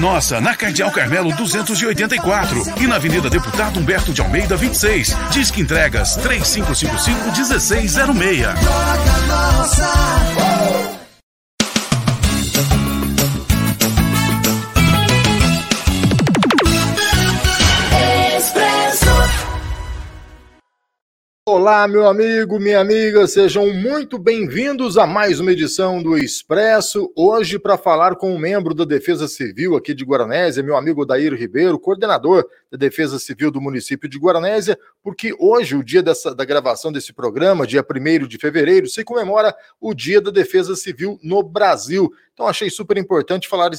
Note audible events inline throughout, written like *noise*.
Nossa, na Cardeal Carmelo 284 e na Avenida Deputado Humberto de Almeida 26. Disque entregas 3555-1606. Droga Nossa. Olá, meu amigo, minha amiga, sejam muito bem-vindos a mais uma edição do Expresso. Hoje, para falar com um membro da Defesa Civil aqui de Guaranésia, meu amigo Daír Ribeiro, coordenador da Defesa Civil do município de Guaranésia, porque hoje, o dia dessa, da gravação desse programa, dia 1 de fevereiro, se comemora o Dia da Defesa Civil no Brasil. Então, achei super importante falar,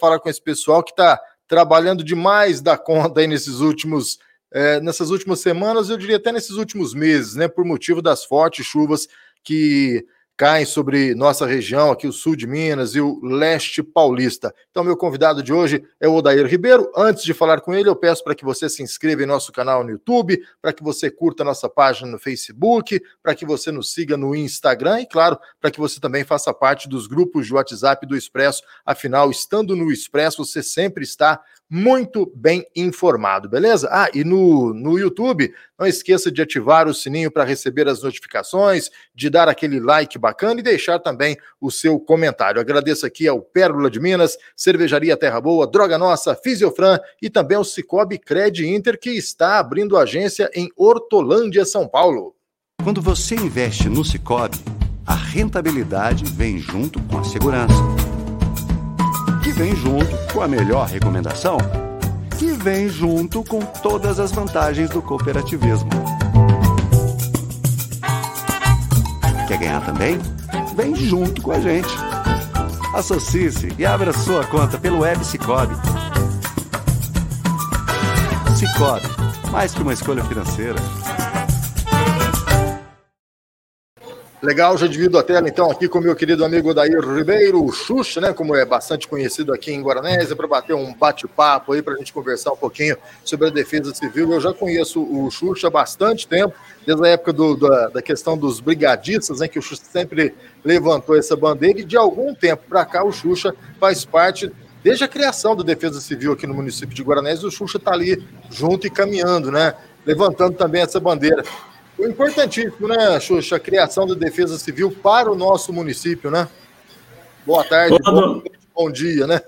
falar com esse pessoal que está trabalhando demais da conta aí nesses últimos é, nessas últimas semanas, eu diria até nesses últimos meses, né, por motivo das fortes chuvas que caem sobre nossa região, aqui o sul de Minas e o leste paulista. Então, meu convidado de hoje é o Odair Ribeiro. Antes de falar com ele, eu peço para que você se inscreva em nosso canal no YouTube, para que você curta nossa página no Facebook, para que você nos siga no Instagram e, claro, para que você também faça parte dos grupos de WhatsApp do Expresso. Afinal, estando no Expresso, você sempre está muito bem informado, beleza? Ah, e no, no YouTube, não esqueça de ativar o sininho para receber as notificações, de dar aquele like bacana e deixar também o seu comentário. Agradeço aqui ao Pérola de Minas, Cervejaria Terra Boa, Droga Nossa, Fisiofran e também ao Cicobi Cred Inter, que está abrindo agência em Hortolândia, São Paulo. Quando você investe no Cicobi, a rentabilidade vem junto com a segurança. Vem junto com a melhor recomendação. Que vem junto com todas as vantagens do cooperativismo. Quer ganhar também? Vem junto com a gente. Associe-se e abra sua conta pelo Web Cicobi. Cicobi, mais que uma escolha financeira. Legal, já divido a tela então aqui com meu querido amigo Dair Ribeiro, Xuxa, né, como é bastante conhecido aqui em Guaranésia, para bater um bate-papo aí, para a gente conversar um pouquinho sobre a defesa civil. Eu já conheço o Xuxa há bastante tempo, desde a época do, da, da questão dos brigadistas, né, que o Xuxa sempre levantou essa bandeira, e de algum tempo para cá o Xuxa faz parte, desde a criação da defesa civil aqui no município de Guaranésia, o Xuxa está ali junto e caminhando, né, levantando também essa bandeira. Foi importantíssimo, né, Xuxa, a criação da Defesa Civil para o nosso município, né? Boa tarde, Olá, bom, bom dia, né?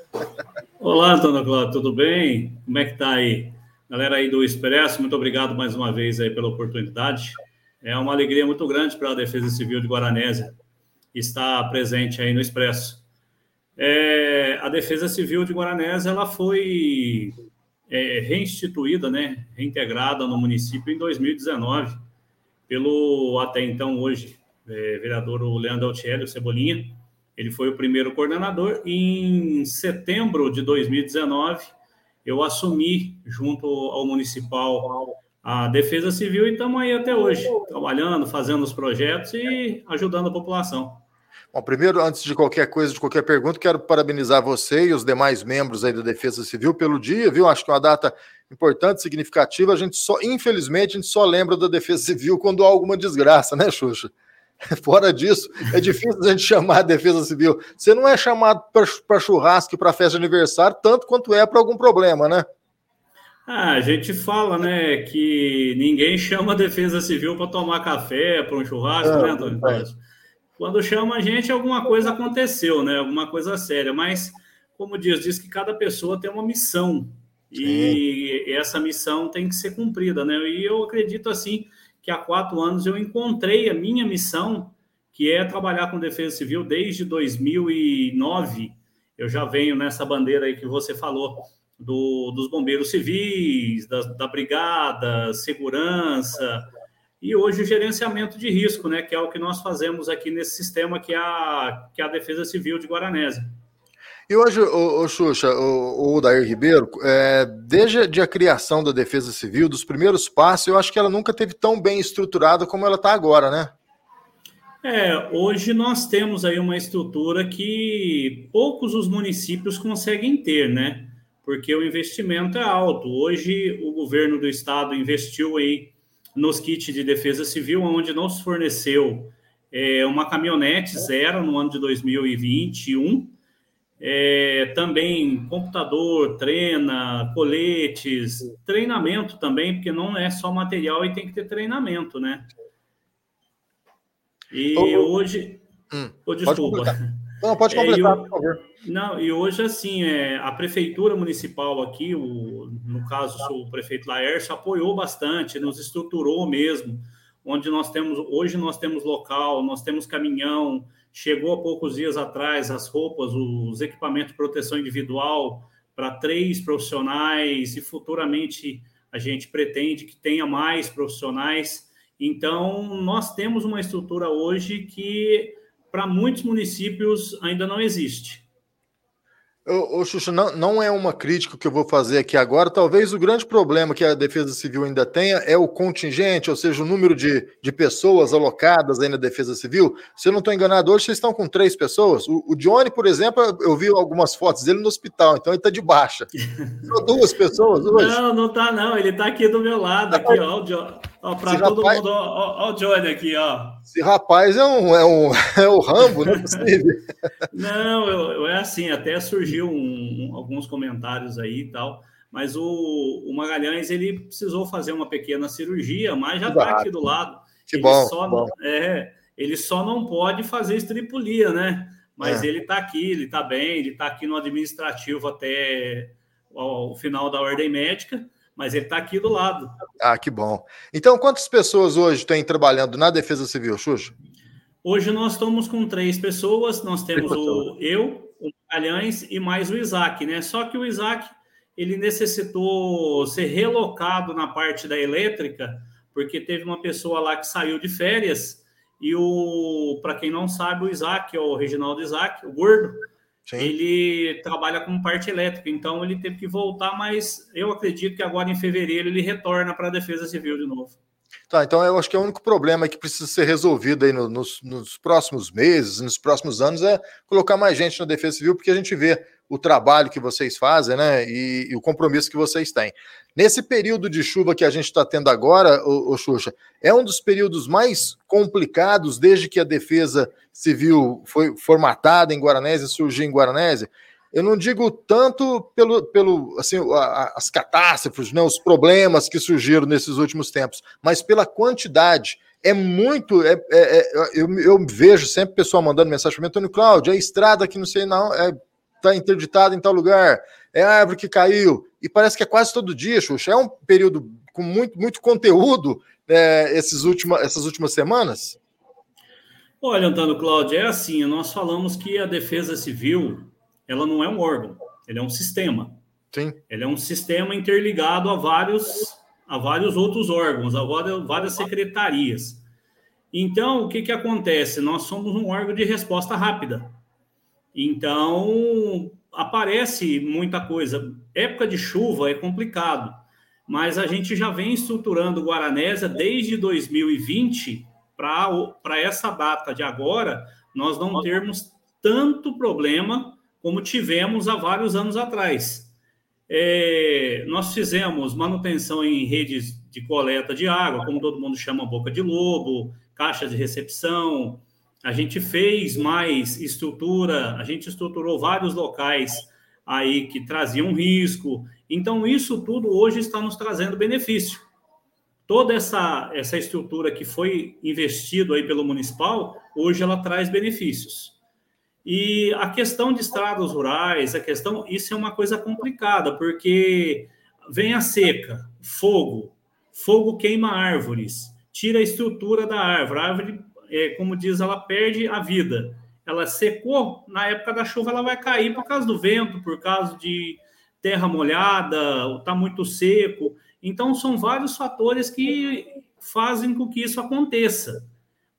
Olá, Antônio Cláudio, tudo bem? Como é que tá aí? Galera aí do Expresso, muito obrigado mais uma vez aí pela oportunidade. É uma alegria muito grande para a Defesa Civil de Guaranésia estar presente aí no Expresso. É, a Defesa Civil de Guaranésia, ela foi é, reinstituída, né, reintegrada no município em 2019 pelo até então hoje é, vereador Leandro Altieri, o Cebolinha. Ele foi o primeiro coordenador. Em setembro de 2019, eu assumi, junto ao municipal, a Defesa Civil e estamos aí até hoje, trabalhando, fazendo os projetos e ajudando a população. Bom, primeiro, antes de qualquer coisa, de qualquer pergunta, quero parabenizar você e os demais membros aí da Defesa Civil pelo dia, viu? Acho que é uma data importante, significativa. A gente só, infelizmente, a gente só lembra da Defesa Civil quando há alguma desgraça, né, Xuxa? *laughs* Fora disso, é difícil a gente chamar a Defesa Civil. Você não é chamado para churrasco e para festa de aniversário tanto quanto é para algum problema, né? Ah, a gente fala, né, que ninguém chama a Defesa Civil para tomar café, para um churrasco, É, né, Antônio? é. Quando chama a gente, alguma coisa aconteceu, né? Alguma coisa séria. Mas, como diz, diz que cada pessoa tem uma missão. E essa missão tem que ser cumprida, né? E eu acredito, assim, que há quatro anos eu encontrei a minha missão, que é trabalhar com defesa civil desde 2009. Eu já venho nessa bandeira aí que você falou, do, dos bombeiros civis, da, da brigada, segurança, e hoje o gerenciamento de risco, né, que é o que nós fazemos aqui nesse sistema que é a, que é a Defesa Civil de Guaranésia. E hoje, o, Xuxa, o, o Dair Ribeiro, é, desde a criação da Defesa Civil, dos primeiros passos, eu acho que ela nunca teve tão bem estruturada como ela está agora, né? É, hoje nós temos aí uma estrutura que poucos os municípios conseguem ter, né? Porque o investimento é alto. Hoje o governo do estado investiu aí nos kits de defesa civil, onde nos forneceu é, uma caminhonete zero no ano de 2021, é, também computador, treina, coletes, treinamento também, porque não é só material e tem que ter treinamento, né? E Ô, hoje. Hum, pode desculpa. Não, pode É, completar, e o- por favor. Não, e hoje, assim, é, a prefeitura municipal aqui, o, no caso, o prefeito Laércio, apoiou bastante, nos estruturou mesmo, onde nós temos, hoje nós temos local, nós temos caminhão, chegou há poucos dias atrás as roupas, os equipamentos de proteção individual para três profissionais e futuramente a gente pretende que tenha mais profissionais. Então, nós temos uma estrutura hoje que para muitos municípios ainda não existe. Ô, ô Xuxa, não, não é uma crítica que eu vou fazer aqui agora. Talvez o grande problema que a Defesa Civil ainda tenha é o contingente, ou seja, o número de, de pessoas alocadas aí na Defesa Civil. Se eu não estou enganado, hoje vocês estão com três pessoas. O, o Johnny, por exemplo, eu vi algumas fotos dele no hospital, então ele está de baixa. *laughs* São duas pessoas hoje. Não, não tá não. Ele tá aqui do meu lado, aqui, ó. O Jo- ó para Esse todo rapaz- mundo, ó, ó, o Johnny aqui, ó. Esse rapaz é um, é um, *laughs* é o Rambo, não é possível. Não, eu, eu- é assim, até surgiu um- um- alguns comentários aí e tal, mas o, o Magalhães ele precisou fazer uma pequena cirurgia, mas já está Exato. aqui do lado. Que ele bom, Só, bom. não- É, ele só não pode fazer estripulia, né? Mas É. ele está aqui, ele está bem, ele está aqui no administrativo até o final da ordem médica, mas ele está aqui do lado. Ah, que bom. Então, quantas pessoas hoje têm trabalhando na Defesa Civil, Xuxa? Hoje nós estamos com três pessoas, nós temos o eu, o Magalhães e mais o Isaac, né? Só que o Isaac ele necessitou ser relocado na parte da elétrica, porque teve uma pessoa lá que saiu de férias e o, para quem não sabe, o Isaac, é o Reginaldo Isaac, o gordo, Sim. ele trabalha com parte elétrica, então ele teve que voltar, mas eu acredito que agora em fevereiro ele retorna para a Defesa Civil de novo. Tá, então eu acho que é o único problema que precisa ser resolvido aí no- nos, nos próximos meses, nos próximos anos, é colocar mais gente na Defesa Civil, porque a gente vê o trabalho que vocês fazem, né, e, e o compromisso que vocês têm. Nesse período de chuva que a gente está tendo agora, ô, ô Xuxa, é um dos períodos mais complicados desde que a Defesa Civil foi formatada em Guaranésia, surgiu em Guaranésia. Eu não digo tanto pelo, pelo assim, as catástrofes, né, os problemas que surgiram nesses últimos tempos, mas pela quantidade. É muito. é- é- é- eu, eu vejo sempre o pessoal mandando mensagem para mim, Antônio Cláudio, a estrada que não sei, não, é, tá interditada em tal lugar, é a árvore que caiu. E parece que é quase todo dia, Xuxa. É um período com muito, muito conteúdo é, esses última, essas últimas semanas. Olha, Antônio Cláudio, é assim, nós falamos que a Defesa Civil, ela não é um órgão, ele é um sistema. Sim. Ele é um sistema interligado a vários, a vários outros órgãos, a várias, várias secretarias. Então, o que, que acontece? Nós somos um órgão de resposta rápida. Então, aparece muita coisa. Época de chuva é complicado, mas a gente já vem estruturando Guaranésia desde 2020 para essa data de agora, nós não termos tanto problema como tivemos há vários anos atrás. É, nós fizemos manutenção em redes de coleta de água, como todo mundo chama boca de lobo, caixas de recepção. A gente fez mais estrutura, a gente estruturou vários locais aí que traziam risco. Então, isso tudo hoje está nos trazendo benefício. Toda essa, essa estrutura que foi investido aí pelo municipal, hoje ela traz benefícios. E a questão de estradas rurais, a questão, isso é uma coisa complicada, porque vem a seca, fogo, fogo queima árvores, tira a estrutura da árvore, a árvore, é, como diz, ela perde a vida. Ela secou, na época da chuva ela vai cair por causa do vento, por causa de terra molhada, está muito seco. Então, são vários fatores que fazem com que isso aconteça.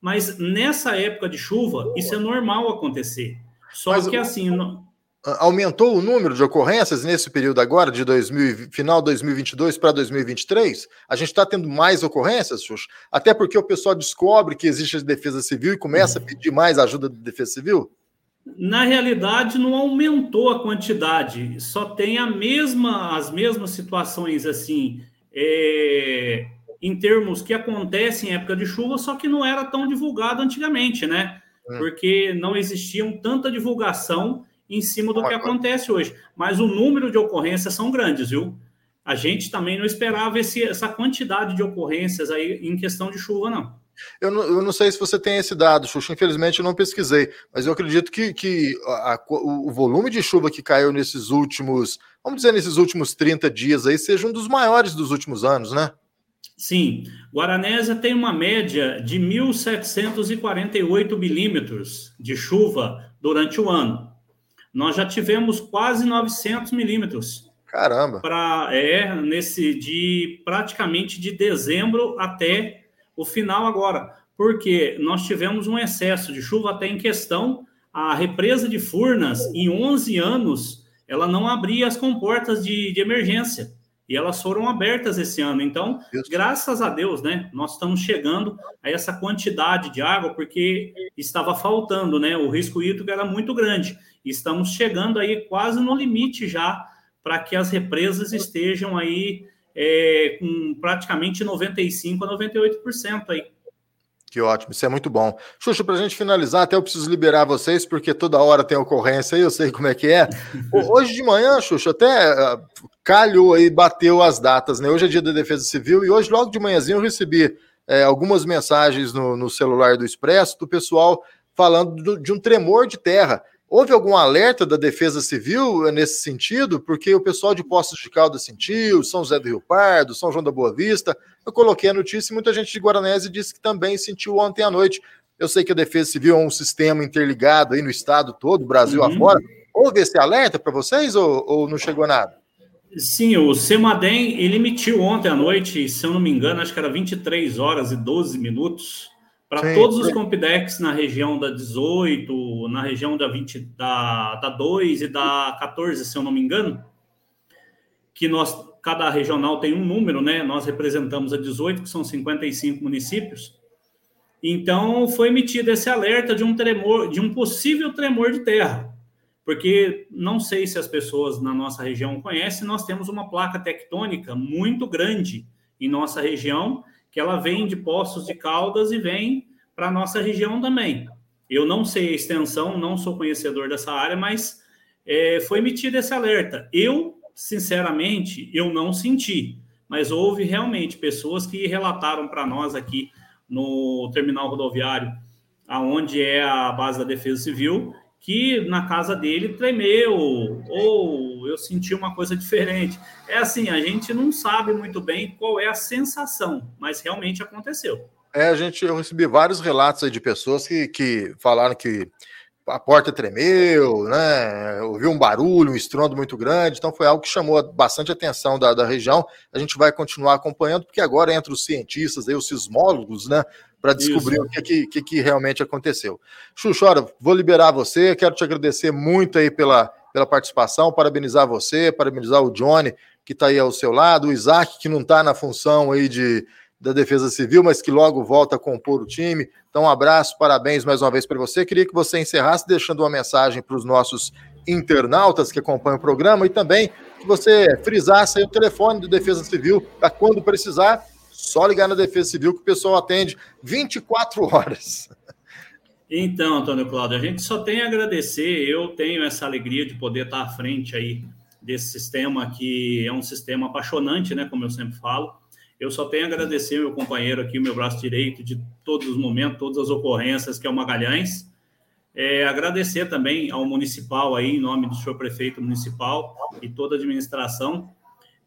Mas nessa época de chuva, isso é normal acontecer. Só Mas que assim, aumentou o número de ocorrências nesse período agora, de 2000, final 2022 para 2023? A gente está tendo mais ocorrências, Xuxa? Até porque o pessoal descobre que existe a defesa civil e começa a pedir mais ajuda da defesa civil? Na realidade, não aumentou a quantidade, só tem a mesma, as mesmas situações assim, é, em termos que acontecem em época de chuva, só que não era tão divulgado antigamente, né? Hum. Porque não existiam tanta divulgação em cima do que acontece hoje. Mas o número de ocorrências são grandes, viu? A gente também não esperava esse, essa quantidade de ocorrências aí em questão de chuva, não. Eu não, eu não sei se você tem esse dado, Xuxa, infelizmente eu não pesquisei, mas eu acredito que, que a, a, o volume de chuva que caiu nesses últimos, vamos dizer, nesses últimos 30 dias aí, seja um dos maiores dos últimos anos, né? Sim, Guaranésia tem uma média de 1.748 milímetros de chuva durante o ano nós já tivemos quase 900 milímetros. Caramba! Pra, é, nesse de praticamente de dezembro até o final agora. Porque nós tivemos um excesso de chuva até em questão. A represa de Furnas, em 11 anos, ela não abria as comportas de, de emergência. E elas foram abertas esse ano. Então, graças a Deus, né? Nós estamos chegando a essa quantidade de água, porque estava faltando, né? O risco hídrico era muito grande. Estamos chegando aí quase no limite já para que as represas estejam aí é, com praticamente 95% a 98% aí. Que ótimo, isso é muito bom. Xuxa, para a gente finalizar, até eu preciso liberar vocês, porque toda hora tem ocorrência aí, eu sei como é que é. *laughs* Hoje de manhã, Xuxa, até uh, calhou aí, bateu as datas, né? Hoje é dia da Defesa Civil e hoje, logo de manhãzinho, eu recebi é, algumas mensagens no, no, celular do Expresso do pessoal falando do, de um tremor de terra. Houve algum alerta da Defesa Civil eh, nesse sentido? Porque o pessoal de Poços de Caldas sentiu, São José do Rio Pardo, São João da Boa Vista. Eu coloquei a notícia e muita gente de Guaranese disse que também sentiu ontem à noite. Eu sei que a Defesa Civil é um sistema interligado aí no estado todo, Brasil uhum. afora. Houve esse alerta para vocês ou, ou não chegou nada? Sim, o Semadem, ele emitiu ontem à noite, se eu não me engano, acho que era 23 horas e 12 minutos, para todos os Compidex na região da 18, na região da 20, da, da 2 e da 14, se eu não me engano, que nós, cada regional tem um número, né? Nós representamos a 18, que são 55 municípios. Então, foi emitido esse alerta de um tremor, de um possível tremor de terra. Porque não sei se as pessoas na nossa região conhecem, nós temos uma placa tectônica muito grande em nossa região, que ela vem de Poços de Caldas e vem para a nossa região também. Eu não sei a extensão, não sou conhecedor dessa área, mas é, foi emitido esse alerta. Eu, sinceramente, eu não senti, mas houve realmente pessoas que relataram para nós aqui no terminal rodoviário, aonde é a base da Defesa Civil, que na casa dele tremeu, ou eu senti uma coisa diferente. É assim, a gente não sabe muito bem qual é a sensação, mas realmente aconteceu. É, a gente, eu recebi vários relatos de pessoas que, que falaram que a porta tremeu, né? Ouviu um barulho, um estrondo muito grande, então foi algo que chamou bastante atenção da, da região. A gente vai continuar acompanhando, porque agora entra os cientistas, aí, os sismólogos, né? Para descobrir Isso. o que, que, que, realmente aconteceu. Xuxora, vou liberar você, quero te agradecer muito aí pela, pela participação, parabenizar você, parabenizar o Johnny, que está aí ao seu lado, o Isaac, que não está na função aí de, da Defesa Civil, mas que logo volta a compor o time. Então, um abraço, parabéns mais uma vez para você. Queria que você encerrasse deixando uma mensagem para os nossos internautas que acompanham o programa e também que você frisasse aí o telefone do Defesa Civil para quando precisar só ligar na Defesa Civil que o pessoal atende 24 *laughs* horas. Então, Antônio Cláudio, a gente só tem a agradecer. Eu tenho essa alegria de poder estar à frente aí desse sistema que é um sistema apaixonante, né? Como eu sempre falo. Eu só tenho a agradecer meu companheiro aqui, meu braço direito, de todos os momentos, todas as ocorrências, que é o Magalhães. É, agradecer também ao municipal aí, em nome do senhor prefeito municipal e toda a administração,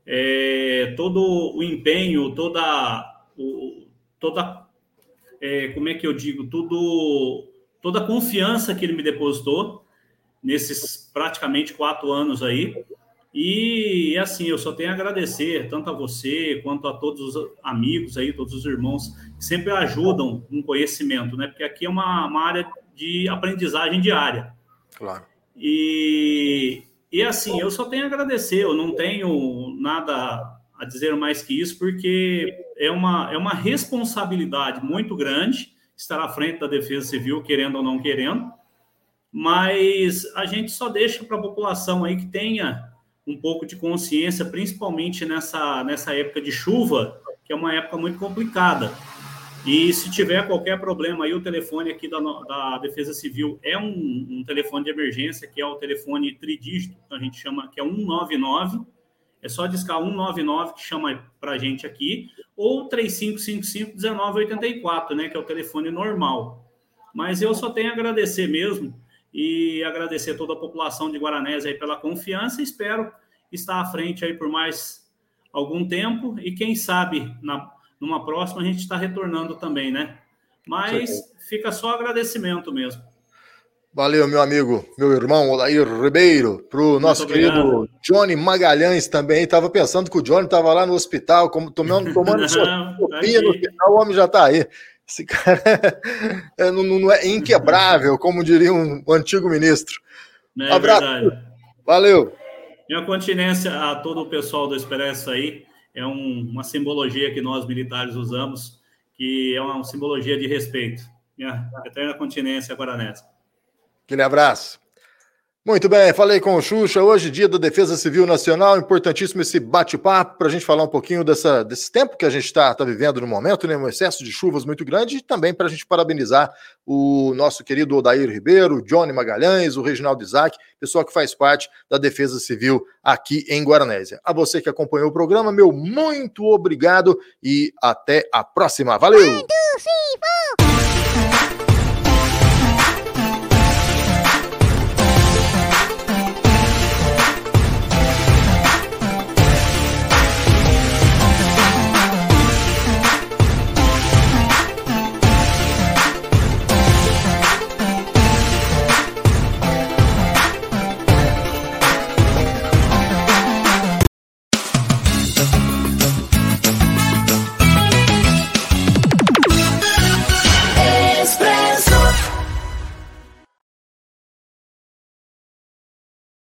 é, todo o empenho, toda, o, toda é, como é que eu digo, tudo, toda a confiança que ele me depositou nesses praticamente quatro anos aí. E assim, eu só tenho a agradecer tanto a você quanto a todos os amigos aí, todos os irmãos que sempre ajudam no conhecimento, né? Porque aqui é uma, uma área de aprendizagem diária. Claro. E, e assim, eu só tenho a agradecer, eu não tenho nada a dizer mais que isso, porque é uma, é uma responsabilidade muito grande estar à frente da Defesa Civil, querendo ou não querendo, mas a gente só deixa para a população aí que tenha um pouco de consciência, principalmente nessa, nessa época de chuva, que é uma época muito complicada. E se tiver qualquer problema aí, o telefone aqui da, da Defesa Civil é um, um, telefone de emergência, que é o telefone tridígito, que a gente chama, que é 199. É só discar 199 que chama para a gente aqui, ou 3555-1984, né, que é o telefone normal. Mas eu só tenho a agradecer mesmo e agradecer toda a população de Guaranés aí pela confiança. Espero estar à frente aí por mais algum tempo e quem sabe na numa próxima a gente está retornando também, né? Mas fica só agradecimento mesmo. Valeu, meu amigo, meu irmão Olair Ribeiro, para o nosso querido Johnny Magalhães também. Estava pensando que o Johnny estava lá no hospital, como, tomando, tomando *laughs* sopinha no hospital, o homem já está aí. Esse cara *laughs* é, não, não, é inquebrável, como diria um antigo ministro. É Abraço. Verdade. Valeu. Minha continência a todo o pessoal do Expresso aí é um, uma simbologia que nós militares usamos, que é uma simbologia de respeito. Minha eterna continência guaranesa. Aquele abraço. Muito bem, falei com o Xuxa. Hoje, dia da Defesa Civil Nacional. Importantíssimo esse bate-papo para a gente falar um pouquinho dessa, desse tempo que a gente está tá vivendo no momento, né? Um excesso de chuvas muito grande e também para a gente parabenizar o nosso querido Odair Ribeiro, o Johnny Magalhães, o Reginaldo Isaac, pessoal que faz parte da Defesa Civil aqui em Guaranésia. A você que acompanhou o programa, meu muito obrigado e até a próxima. Valeu!